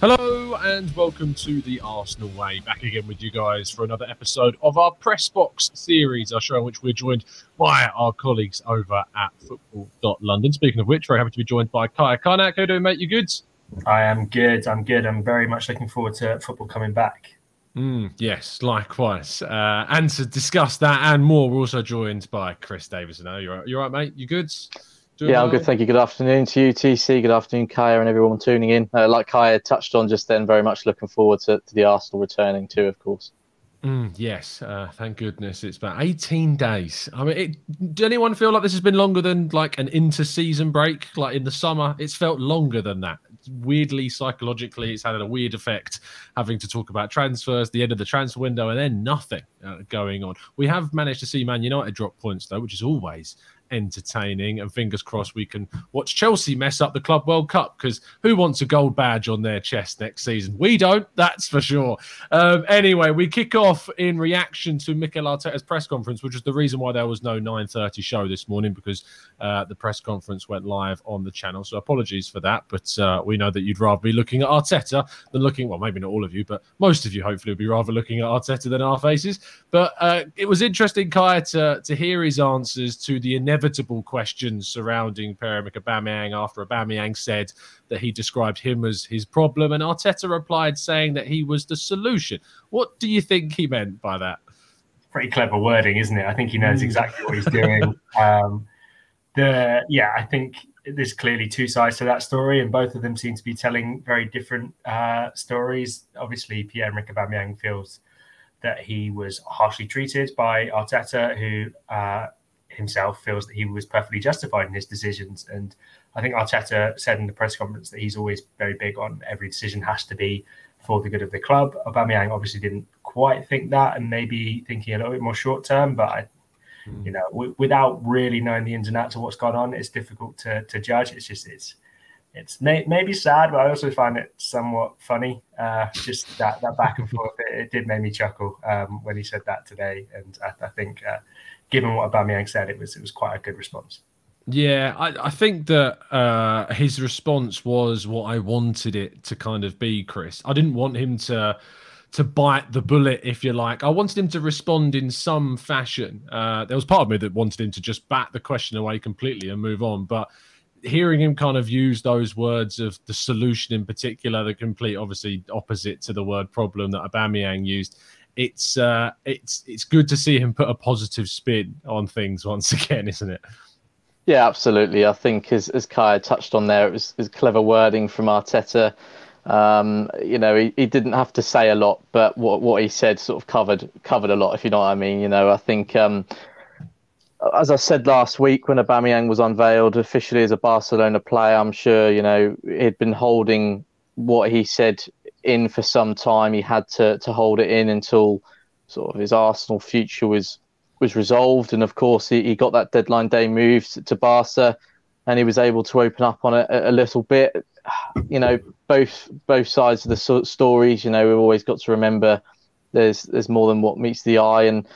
Hello and welcome to the Arsenal Way. Back again with you guys for another episode of our Press Box series, our show in which we're joined by our colleagues over at Football.London. Speaking of which, very happy to be joined by Kaya Kaynak. How you doing, mate? You good? I am good. I'm good. I'm very much looking forward to football coming back. Mm, yes, likewise. Uh, and to discuss that and more, we're also joined by Chris Davison. You're right, you're right, mate. You good? Yeah. I'm good. Thank you. Good afternoon to you, TC. Good afternoon, Kaya, and everyone tuning in. Uh, like Kaya touched on just then, very much looking forward to, to the Arsenal returning too, of course. Mm, yes, uh, thank goodness it's about 18 days. I mean, it, do anyone feel like this has been longer than like an inter-season break? Like in the summer, it's felt longer than that. Weirdly, psychologically, it's had a weird effect having to talk about transfers, the end of the transfer window, and then nothing uh, going on. We have managed to see Man United drop points though, which is always entertaining. And fingers crossed we can watch Chelsea mess up the Club World Cup because who wants a gold badge on their chest next season? We don't, that's for sure. Um, anyway, we kick off in reaction to Mikel Arteta's press conference, which is the reason why there was no 9:30 show this morning because uh, the press conference went live on the channel. So apologies for that, but uh, we know that you'd rather be looking at Arteta than looking. Well, maybe not all of you, but most of you hopefully would be rather looking at Arteta than our faces. But uh, it was interesting, Kaya, to to hear his answers to the inevitable inevitable questions surrounding Pierre-Emerick Aubameyang after Aubameyang said that he described him as his problem, and Arteta replied saying that he was the solution. What do you think he meant by that? Pretty clever wording, isn't it? I think he knows hmm. exactly what he's doing. um, the yeah, I think there's clearly two sides to that story, and both of them seem to be telling very different uh, stories. Obviously, Pierre-Emerick Aubameyang feels that he was harshly treated by Arteta, who uh, himself feels that he was perfectly justified in his decisions. And I think Arteta said in the press conference that he's always very big on every decision has to be for the good of the club. Aubameyang obviously didn't quite think that, and maybe thinking a little bit more short term. But I, mm. you know, w- without really knowing the ins and outs of what's gone on, it's difficult to to judge. It's just it's it's may, maybe sad, but I also find it somewhat funny. Uh, just that that back and forth, it, it, did make me chuckle um, when he said that today, and I, I think uh, given what Aubameyang said, it was it was quite a good response. Yeah, I, I think that uh, his response was what I wanted it to kind of be, Chris. I didn't want him to to bite the bullet, if you like. I wanted him to respond in some fashion. Uh, there was part of me that wanted him to just bat the question away completely and move on, but hearing him kind of use those words of the solution in particular, the complete obviously opposite to the word problem that Aubameyang used, it's uh, it's it's good to see him put a positive spin on things once again, isn't it? Yeah, absolutely. I think as as Kaya touched on there, it was, it was clever wording from Arteta. Um, you know, he, he didn't have to say a lot, but what what he said sort of covered covered a lot, if you know what I mean. You know, I think um, as I said last week when Aubameyang was unveiled officially as a Barcelona player, I'm sure you know he'd been holding what he said in for some time. He had to to hold it in until sort of his Arsenal future was was resolved, and of course he, he got that deadline day move to, Barca, and he was able to open up on it a, a little bit. You know, both both sides of the so- stories. You know, we've always got to remember there's there's more than what meets the eye, and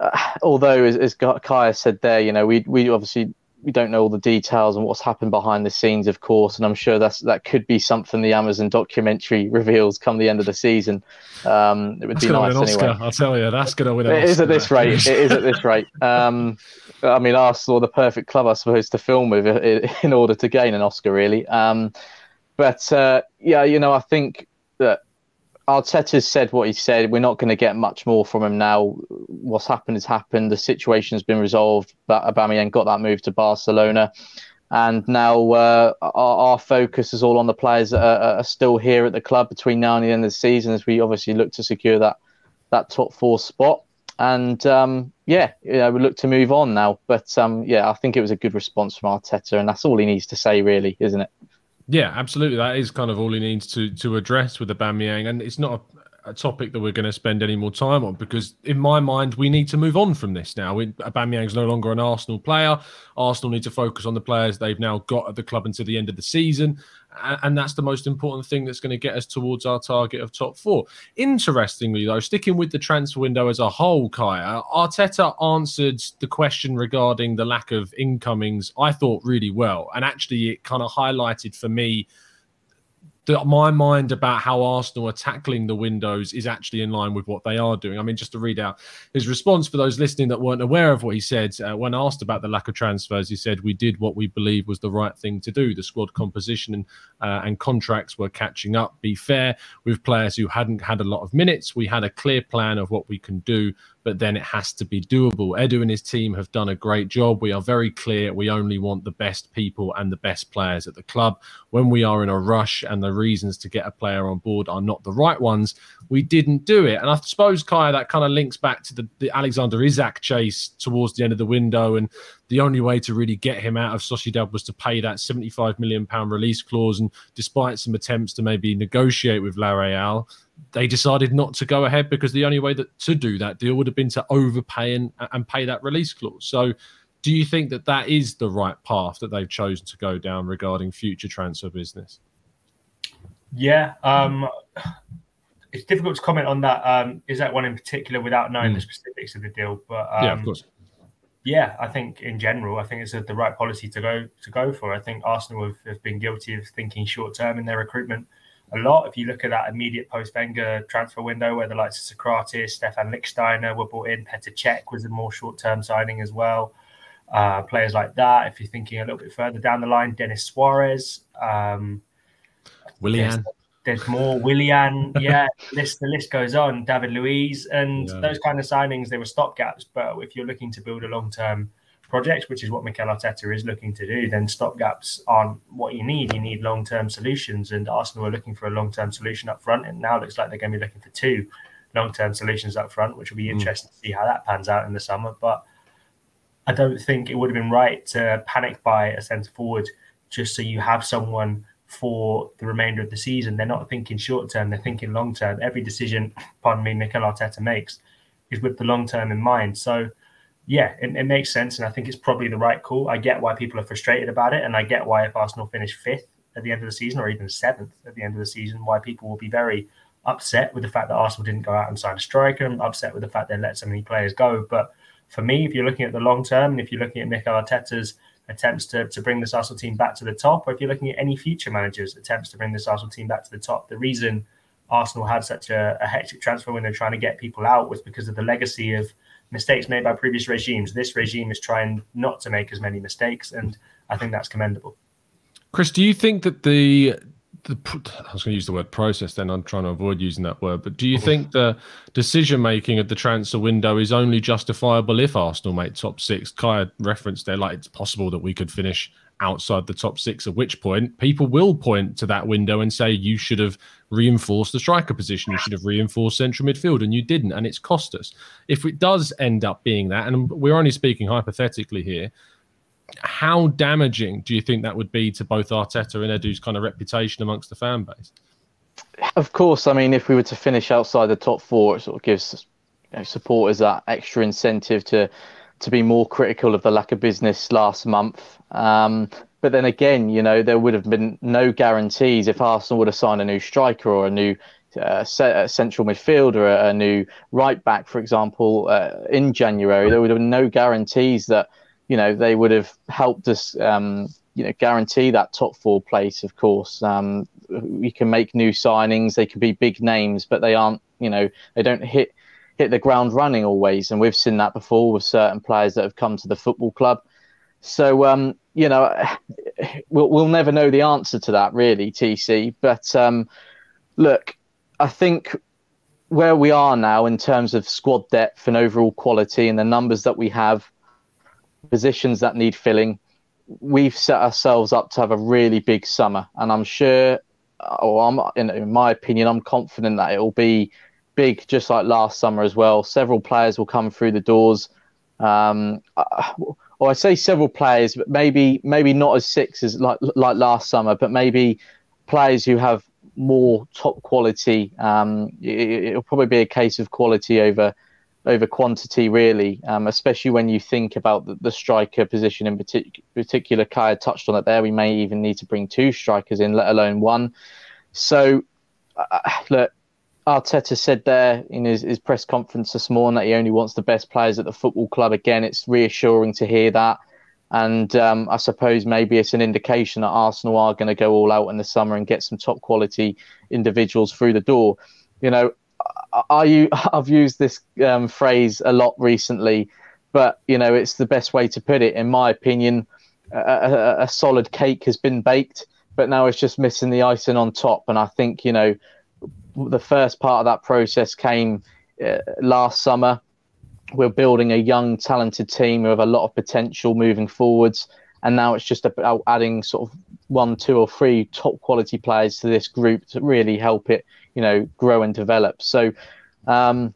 uh, although as, as Kaya said there, you know, we we obviously we don't know all the details and what's happened behind the scenes, of course, and I'm sure that's that could be something the Amazon documentary reveals come the end of the season. Um, it would that's be nice anyway. I'll tell you, that's going to win. It is at this rate. it is at this rate. Um, I mean, Arsenal, the perfect club, I suppose, to film with in order to gain an Oscar, really. Um, but uh, yeah, you know, I think that Arteta's said what he said. We're not going to get much more from him now. What's happened has happened. The situation's been resolved. But Aubameyang got that move to Barcelona, and now uh, our, our, focus is all on the players that are, are, still here at the club between now and the end of the season, as we obviously look to secure that that top four spot. and um, yeah, you know, we look to move on now. But um, yeah, I think it was a good response from Arteta, and that's all he needs to say, really, isn't it? Yeah, absolutely. That is kind of all he needs to to address with the Aubameyang, and it's not a, a topic that we're going to spend any more time on because, in my mind, we need to move on from this now. Aubameyang's no longer an Arsenal player. Arsenal need to focus on the players they've now got at the club until the end of the season, and that's the most important thing that's going to get us towards our target of top four. Interestingly, though, sticking with the transfer window as a whole, Kaya, Arteta answered the question regarding the lack of incomings, I thought, really well. And actually, it kind of highlighted for me my mind about how Arsenal are tackling the windows is actually in line with what they are doing. I mean, just to read out his response for those listening that weren't aware of what he said uh, when asked about the lack of transfers, he said, "We did what we believe was the right thing to do. The squad composition and uh, and contracts were catching up. Be fair with players who hadn't had a lot of minutes. We had a clear plan of what we can do." But then it has to be doable. Edu and his team have done a great job. We are very clear. We only want the best people and the best players at the club. When we are in a rush and the reasons to get a player on board are not the right ones, we didn't do it. And I suppose, Kaya, that kind of links back to the, the Alexander Isak chase towards the end of the window. And the only way to really get him out of Sociedad was to pay that £75 million release clause. And despite some attempts to maybe negotiate with La Real, they decided not to go ahead because the only way that to do that deal would have been to overpay and, and pay that release clause. So, do you think that that is the right path that they've chosen to go down regarding future transfer business? Yeah, um, it's difficult to comment on that. Um, is that one in particular without knowing mm. the specifics of the deal? But um, yeah, of course. Yeah, I think in general, I think it's a, the right policy to go to go for. I think Arsenal have, have been guilty of thinking short term in their recruitment a lot. If you look at that immediate post Wenger transfer window, where the likes of Sokratis, Stephan Lichtsteiner were brought in, Petr Cech was a more short term signing as well. Uh, players like that. If you're thinking a little bit further down the line, Denis Suarez, um, Willian. There's, there's, more Willian. Yeah, list the list goes on. David Luiz and yeah. those kind of signings. They were stopgaps, but if you're looking to build a long term project, which is what Mikel Arteta is looking to do, then stopgaps aren't what you need. You need long term solutions, and Arsenal are looking for a long term solution up front. And now looks like they're going to be looking for two long term solutions up front, which will be hmm. interesting mm. to see how that pans out in the summer. But I don't think it would have been right to panic buy a centre forward just so you have someone for the remainder of the season. They're not thinking short term, they're thinking long term. Every decision, pardon me, Mikel Arteta makes is with the long term in mind. So yeah, it, it, makes sense, and I think it's probably the right call. I get why people are frustrated about it, and I get why if Arsenal finish fifth at the end of the season, or even seventh at the end of the season, why people will be very upset with the fact that Arsenal didn't go out and sign a striker, and upset with the fact they let so many players go. But for me, if you're looking at the long term, and if you're looking at Mikel Arteta's attempts to, to bring this Arsenal team back to the top, or if you're looking at any future managers' attempts to bring this Arsenal team back to the top, the reason Arsenal had such a, a hectic transfer when they're trying to get people out was because of the legacy of mistakes made by previous regimes. This regime is trying not to make as many mistakes, and I think that's commendable. Chris, do you think that the the, I was going to use the word process then I'm trying to avoid using that word but do you think the decision making of the transfer window is only justifiable if Arsenal make top 6 Kai referenced there like it's possible that we could finish outside the top six, at which point people will point to that window and say you should have reinforced the striker position, you should have reinforced central midfield, and you didn't, and it's cost us. If it does end up being that, and we're only speaking hypothetically here, how damaging do you think that would be to both Arteta and Edu's kind of reputation amongst the fan base? Of course, I mean, if we were to finish outside the top four, it sort of gives you know, supporters that extra incentive to to be more critical of the lack of business last month. Um, but then again, you know, there would have been no guarantees if Arsenal would have signed a new striker or a new uh, central midfielder, a, new right back, for example, uh, in January. There would have been no guarantees that, you know, they would have helped us, um, you know, guarantee that top four place. Of course, um, we can make new signings; they can be big names, but they aren't, you know, they don't hit hit the ground running always, and we've seen that before with certain players that have come to the football club. So um, you know, we'll we'll never know the answer to that really, TC. But um, look, I think where we are now in terms of squad depth and overall quality and the numbers that we have, positions that need filling, we've set ourselves up to have a really big summer, and I'm sure, or I'm in, in my opinion, I'm confident that it will be big, just like last summer as well. Several players will come through the doors. Um, or I say several players, but maybe maybe not as six as like like last summer, but maybe players who have more top quality. Um, it, will probably be a case of quality over over quantity, really, um, especially when you think about the, the striker position in partic- particular. Kaya touched on it there. We may even need to bring two strikers in, let alone one. So, uh, look, Arteta said there in his, his press conference this morning that he only wants the best players at the football club. Again, it's reassuring to hear that. And um, I suppose maybe it's an indication that Arsenal are going to go all out in the summer and get some top quality individuals through the door. You know, are you? I've used this um, phrase a lot recently, but you know, it's the best way to put it, in my opinion. A, a, a solid cake has been baked, but now it's just missing the icing on top. And I think you know, the first part of that process came uh, last summer. We're building a young, talented team with a lot of potential moving forwards, and now it's just about adding sort of one, two, or three top quality players to this group to really help it you know grow and develop. So um,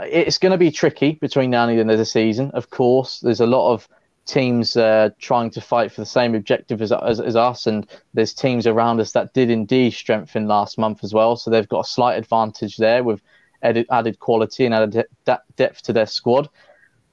it's going to be tricky between now and the end of the season. Of course, there's a lot of teams uh, trying to fight for the same objective as, as, as, us, and there's teams around us that did indeed strengthen last month as well. So they've got a slight advantage there with added, added quality and added de- depth to their squad.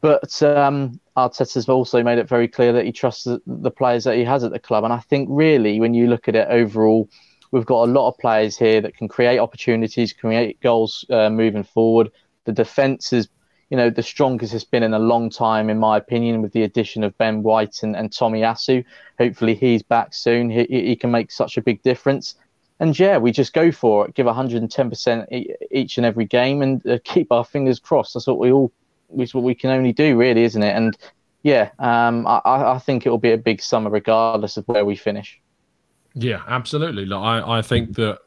But um, Arteta's also made it very clear that he trusts the, players that he has at the club, and I think really when you look at it overall We've got a lot of players here that can create opportunities, create goals uh, moving forward. The defence is, you know, the strongest it's been in a long time, in my opinion, with the addition of Ben White and, and Tomiyasu. Hopefully, he's back soon. He, he can make such a big difference. And yeah, we just go for it, give 110% each and every game, and uh, keep our fingers crossed. That's what we all, is what we can only do, really, isn't it? And yeah, um, I, I think it will be a big summer regardless of where we finish. Yeah, absolutely. Like, I, I think that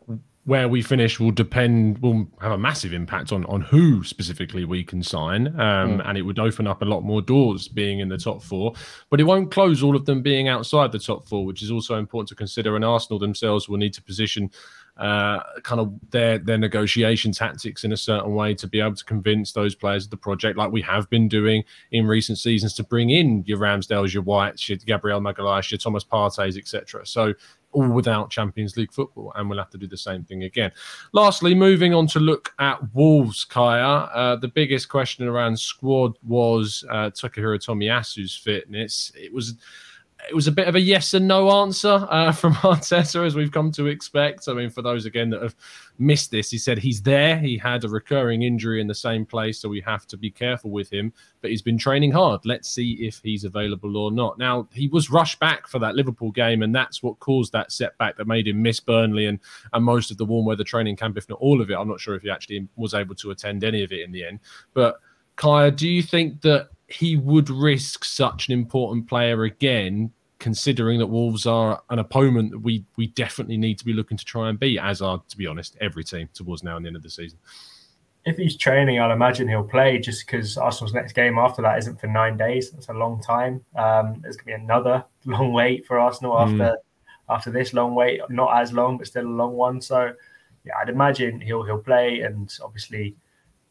where we finish will depend will have a massive impact on on who specifically we can sign um, mm. and it would open up a lot more doors being in the top four but it won't close all of them being outside the top four which is also important to consider and arsenal themselves will need to position uh, kind of their their negotiation tactics in a certain way to be able to convince those players of the project, like we have been doing in recent seasons, to bring in your Ramsdales, your Whites, your Gabriel Magalhaes, your Thomas Partey's, etc. So all without Champions League football, and we'll have to do the same thing again. Lastly, moving on to look at Wolves, Kaya. Uh, the biggest question around squad was uh, Takahiro Tomiyasu's fitness. It was it was a bit of a yes and no answer uh, from Arteta, as we've come to expect. I mean, for those again that have missed this, he said he's there. He had a recurring injury in the same place, so we have to be careful with him. But he's been training hard. Let's see if he's available or not. Now, he was rushed back for that Liverpool game, and that's what caused that setback that made him miss Burnley and, and most of the warm weather training camp, if not all of it. I'm not sure if he actually was able to attend any of it in the end. But Kaya, do you think that he would risk such an important player again, considering that Wolves are an opponent that we we definitely need to be looking to try and beat, as are, to be honest, every team towards now and the end of the season. If he's training, I'll imagine he'll play just because Arsenal's next game after that isn't for nine days. That's a long time. Um, there's going to be another long wait for Arsenal after mm. after this long wait. Not as long, but still a long one. So, yeah, I'd imagine he'll he'll play, and obviously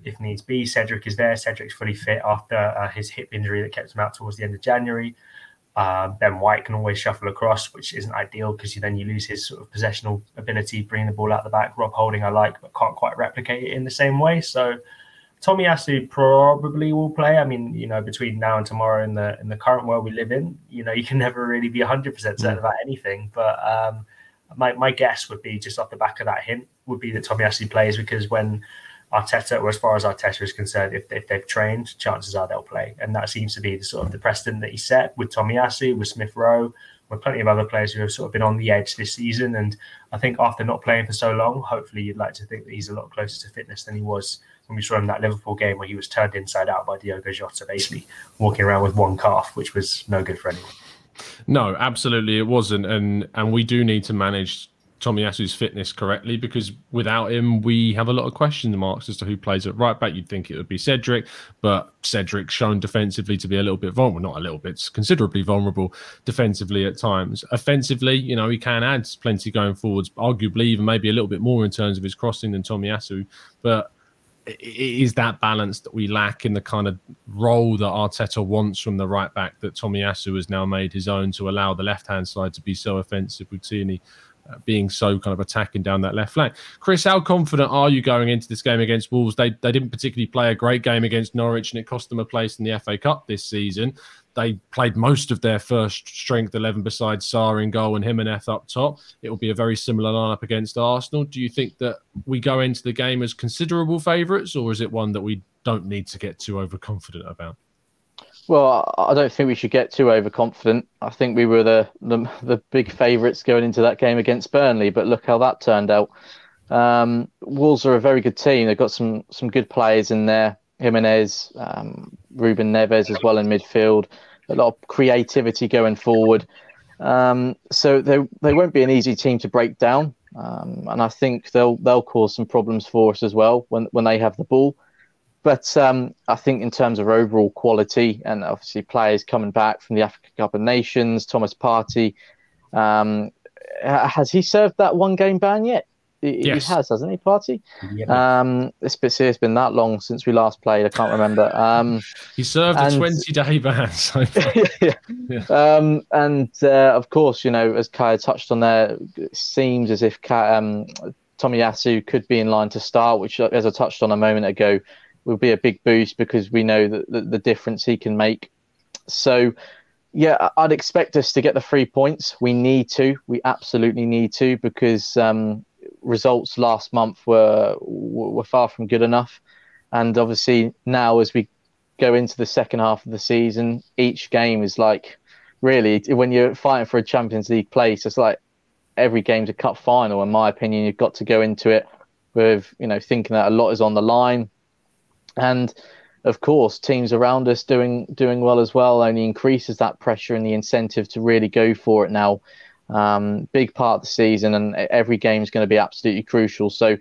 if needs be. Cedric is there. Cedric's fully fit after uh, his hip injury that kept him out towards the end of January. Uh, ben White can always shuffle across, which isn't ideal because you then you lose his sort of possessional ability, bringing the ball out the back. Rob Holding I like, but can't quite replicate it in the same way. So Tomiyasu probably will play. I mean, you know, between now and tomorrow in the in the current world we live in, you know, you can never really be 100% certain mm. about anything. But um, my, my guess would be just off the back of that hint would be that Tomiyasu plays because when Arteta, or as far as Arteta is concerned, if, if they've trained, chances are they'll play. And that seems to be the sort of the precedent that he set with Tommy Tomiyasu, with Smith Rowe, with plenty of other players who have sort of been on the edge this season. And I think after not playing for so long, hopefully you'd like to think that he's a lot closer to fitness than he was when we saw him that Liverpool game where he was turned inside out by Diogo Jota, basically walking around with one calf, which was no good for anyone. No, absolutely it wasn't, and and we do need to manage Tomiyasu's fitness correctly because without him, we have a lot of question marks as to who plays at right back. You'd think it would be Cedric, but Cedric's shown defensively to be a little bit vulnerable, not a little bit, considerably vulnerable defensively at times. Offensively, you know, he can add plenty going forwards, arguably even maybe a little bit more in terms of his crossing than Tomiyasu. But it is that balance that we lack in the kind of role that Arteta wants from the right back that Tomiyasu has now made his own to allow the left hand side to be so offensive with Tierney being so kind of attacking down that left flank. Chris, how confident are you going into this game against Wolves? They they didn't particularly play a great game against Norwich, and it cost them a place in the FA Cup this season. They played most of their first strength eleven besides Sá in goal and Jimenez up top. It will be a very similar lineup against Arsenal. Do you think that we go into the game as considerable favourites, or is it one that we don't need to get too overconfident about? Well, I don't think we should get too overconfident. I think we were the the, the big favourites going into that game against Burnley, but look how that turned out. Um, Wolves are a very good team. They've got some some good players in there. Jimenez, um, Ruben Neves as well in midfield. A lot of creativity going forward. Um, so they they won't be an easy team to break down. Um, and I think they'll they'll cause some problems for us as well when when they have the ball. But um, I think in terms of overall quality and obviously players coming back from the Africa Cup of Nations, Thomas Partey, um, has he served that one game ban yet? He, yes. he has, hasn't he, Partey? Yeah. Um, it's, it's been that long since we last played. I can't remember. Um, he served and, a 20 day ban. So yeah. yeah. Um, and uh, of course, you know, as Kaya touched on there, it seems as if um, Tomiyasu could be in line to start, which, as I touched on a moment ago, will be a big boost because we know that the, the difference he can make. So, yeah, I'd expect us to get the three points. We need to. We absolutely need to because um, results last month were were far from good enough, and obviously now as we go into the second half of the season, each game is like really when you're fighting for a Champions League place, it's like every game's a cup final. In my opinion, you've got to go into it with you know thinking that a lot is on the line and of course, teams around us doing doing well as well only increases that pressure and the incentive to really go for it now. Um, big part of the season, and every game is going to be absolutely crucial. So,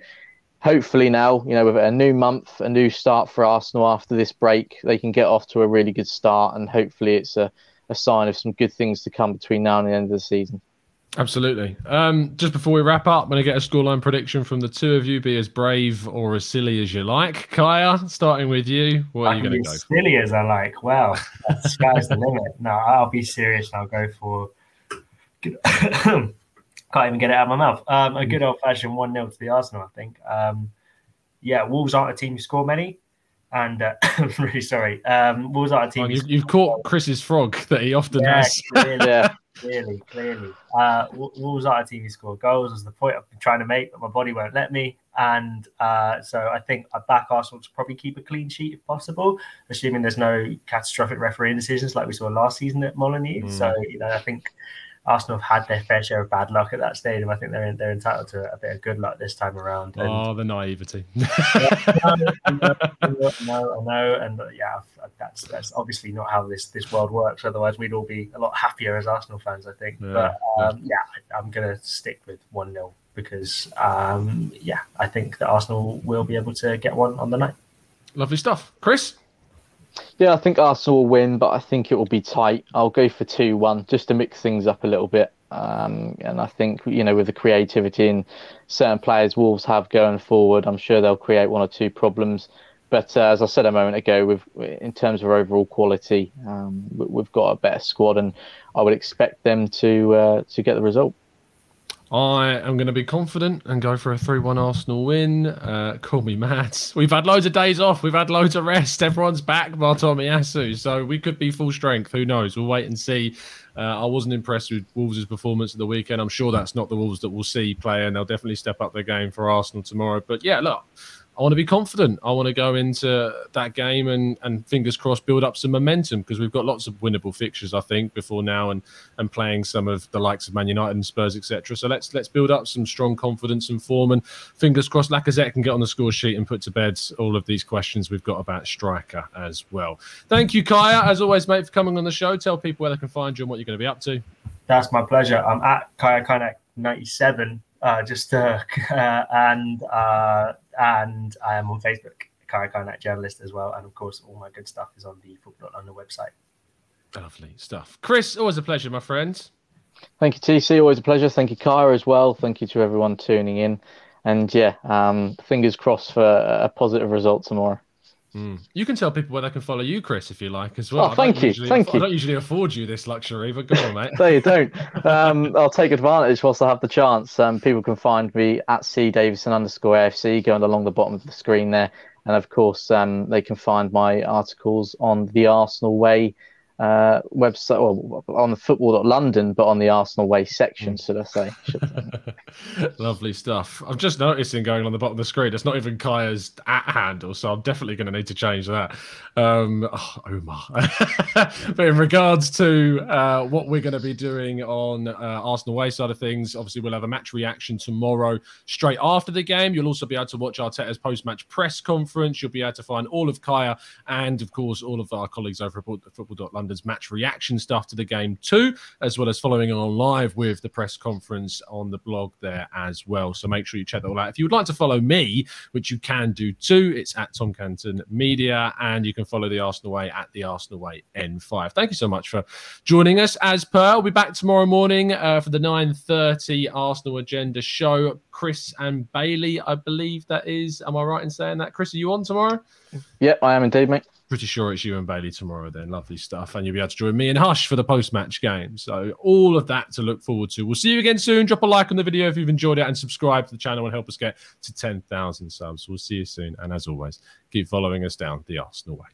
hopefully, now you know with a new month, a new start for Arsenal after this break, they can get off to a really good start, and hopefully, it's a, a sign of some good things to come between now and the end of the season. Absolutely. Um, just before we wrap up, I'm going to get a scoreline prediction from the two of you. Be as brave or as silly as you like. Kaya, starting with you, what are you going to go? As silly as I like. Well, the sky's the limit. No, I'll be serious. and I'll go for. Can't even get it out of my mouth. Um, a good old fashioned one 0 to the Arsenal. I think. Um, yeah, Wolves aren't a team who score many, and uh, I'm really sorry. Um, Wolves aren't a team. Oh, you've, you've caught Chris's frog that he often yeah, has. yeah clearly, clearly. Uh, Wolves are a team who score goals. Was the point I've been trying to make, but my body won't let me. And uh, so I think I back Arsenal to probably keep a clean sheet if possible, assuming there's no catastrophic referee decisions like we saw last season at Molineux. Mm. So you know, I think Arsenal have had their fair share of bad luck at that stadium. I think they're they're entitled to a bit of good luck this time around. And, oh, the naivety. no, I know, and uh, yeah, that's that's obviously not how this this world works. Otherwise, we'd all be a lot happier as Arsenal fans, I think. Yeah, but um, yeah. yeah, I'm gonna stick with one 0 because um, yeah, I think that Arsenal will be able to get one on the night. Lovely stuff, Chris. Yeah, I think Arsenal will win, but I think it will be tight. I'll go for 2 1 just to mix things up a little bit. Um, and I think, you know, with the creativity and certain players Wolves have going forward, I'm sure they'll create one or two problems. But uh, as I said a moment ago, with in terms of overall quality, um, we've got a better squad, and I would expect them to uh, to get the result. I am going to be confident and go for a 3 1 Arsenal win. Uh, call me mad. We've had loads of days off. We've had loads of rest. Everyone's back, Bartomiyasu. So we could be full strength. Who knows? We'll wait and see. Uh, I wasn't impressed with Wolves' performance at the weekend. I'm sure that's not the Wolves that we'll see play, and they'll definitely step up their game for Arsenal tomorrow. But yeah, look, I want to be confident. I want to go into that game and, and fingers crossed build up some momentum because we've got lots of winnable fixtures, I think, before now and and playing some of the likes of Man United and Spurs, etc. So let's let's build up some strong confidence and form and fingers crossed Lacazette can get on the score sheet and put to bed all of these questions we've got about striker as well. Thank you, Kaya, as always, mate, for coming on the show. Tell people where they can find you and what you're going to be up to. That's my pleasure. I'm at Kaya Kaynak 97 uh, just uh, uh, and and I am on Facebook, Kaya Kaynak Journalist as well, and of course all my good stuff is on the Football on the website. Lovely stuff, Chris. Always a pleasure, my friend. Thank you, TC. Always a pleasure. Thank you, Kaya, as well. Thank you to everyone tuning in. and yeah, um, fingers crossed for a positive result tomorrow. Mm. You can tell people where they can follow you, Chris, if you like, as well. Oh, thank you, thank I you. I don't usually afford you this luxury, but go on, mate. no, you don't. Um, I'll take advantage whilst I have the chance. Um, people can find me at C Davison underscore AFC, going along the bottom of the screen there, and of course, um, they can find my articles on the Arsenal Way uh, website, well, on the football.london, but on the Arsenal Way section, should I say? Lovely stuff. I'm just noticing going on the bottom of the screen, it's not even Kaya's at handle, so I'm definitely going to need to change that. Um, oh, Omar. but in regards to uh, what we're going to be doing on uh, Arsenal Way side of things, obviously we'll have a match reaction tomorrow straight after the game. You'll also be able to watch Arteta's post-match press conference. You'll be able to find all of Kaya and, of course, all of our colleagues over at football.london London's match reaction stuff to the game too, as well as following on live with the press conference on the blog there as well. So make sure you check that all out. If you would like to follow me, which you can do too, it's at Tom Canton Media, and you can follow the Arsenal Way at the Arsenal Way N5. Thank you so much for joining us. As per, I'll be back tomorrow morning uh, for the 9:30 Arsenal Agenda show. Chris and Bailey, I believe that is. Am I right in saying that? Chris, are you on tomorrow? Yeah, I am indeed, mate. Pretty sure it's you and Bailey tomorrow, then. Lovely stuff. And you'll be able to join me and Hush for the post match game. So, all of that to look forward to. We'll see you again soon. Drop a like on the video if you've enjoyed it and subscribe to the channel and help us get to 10,000 subs. We'll see you soon. And as always, keep following us down the Arsenal way.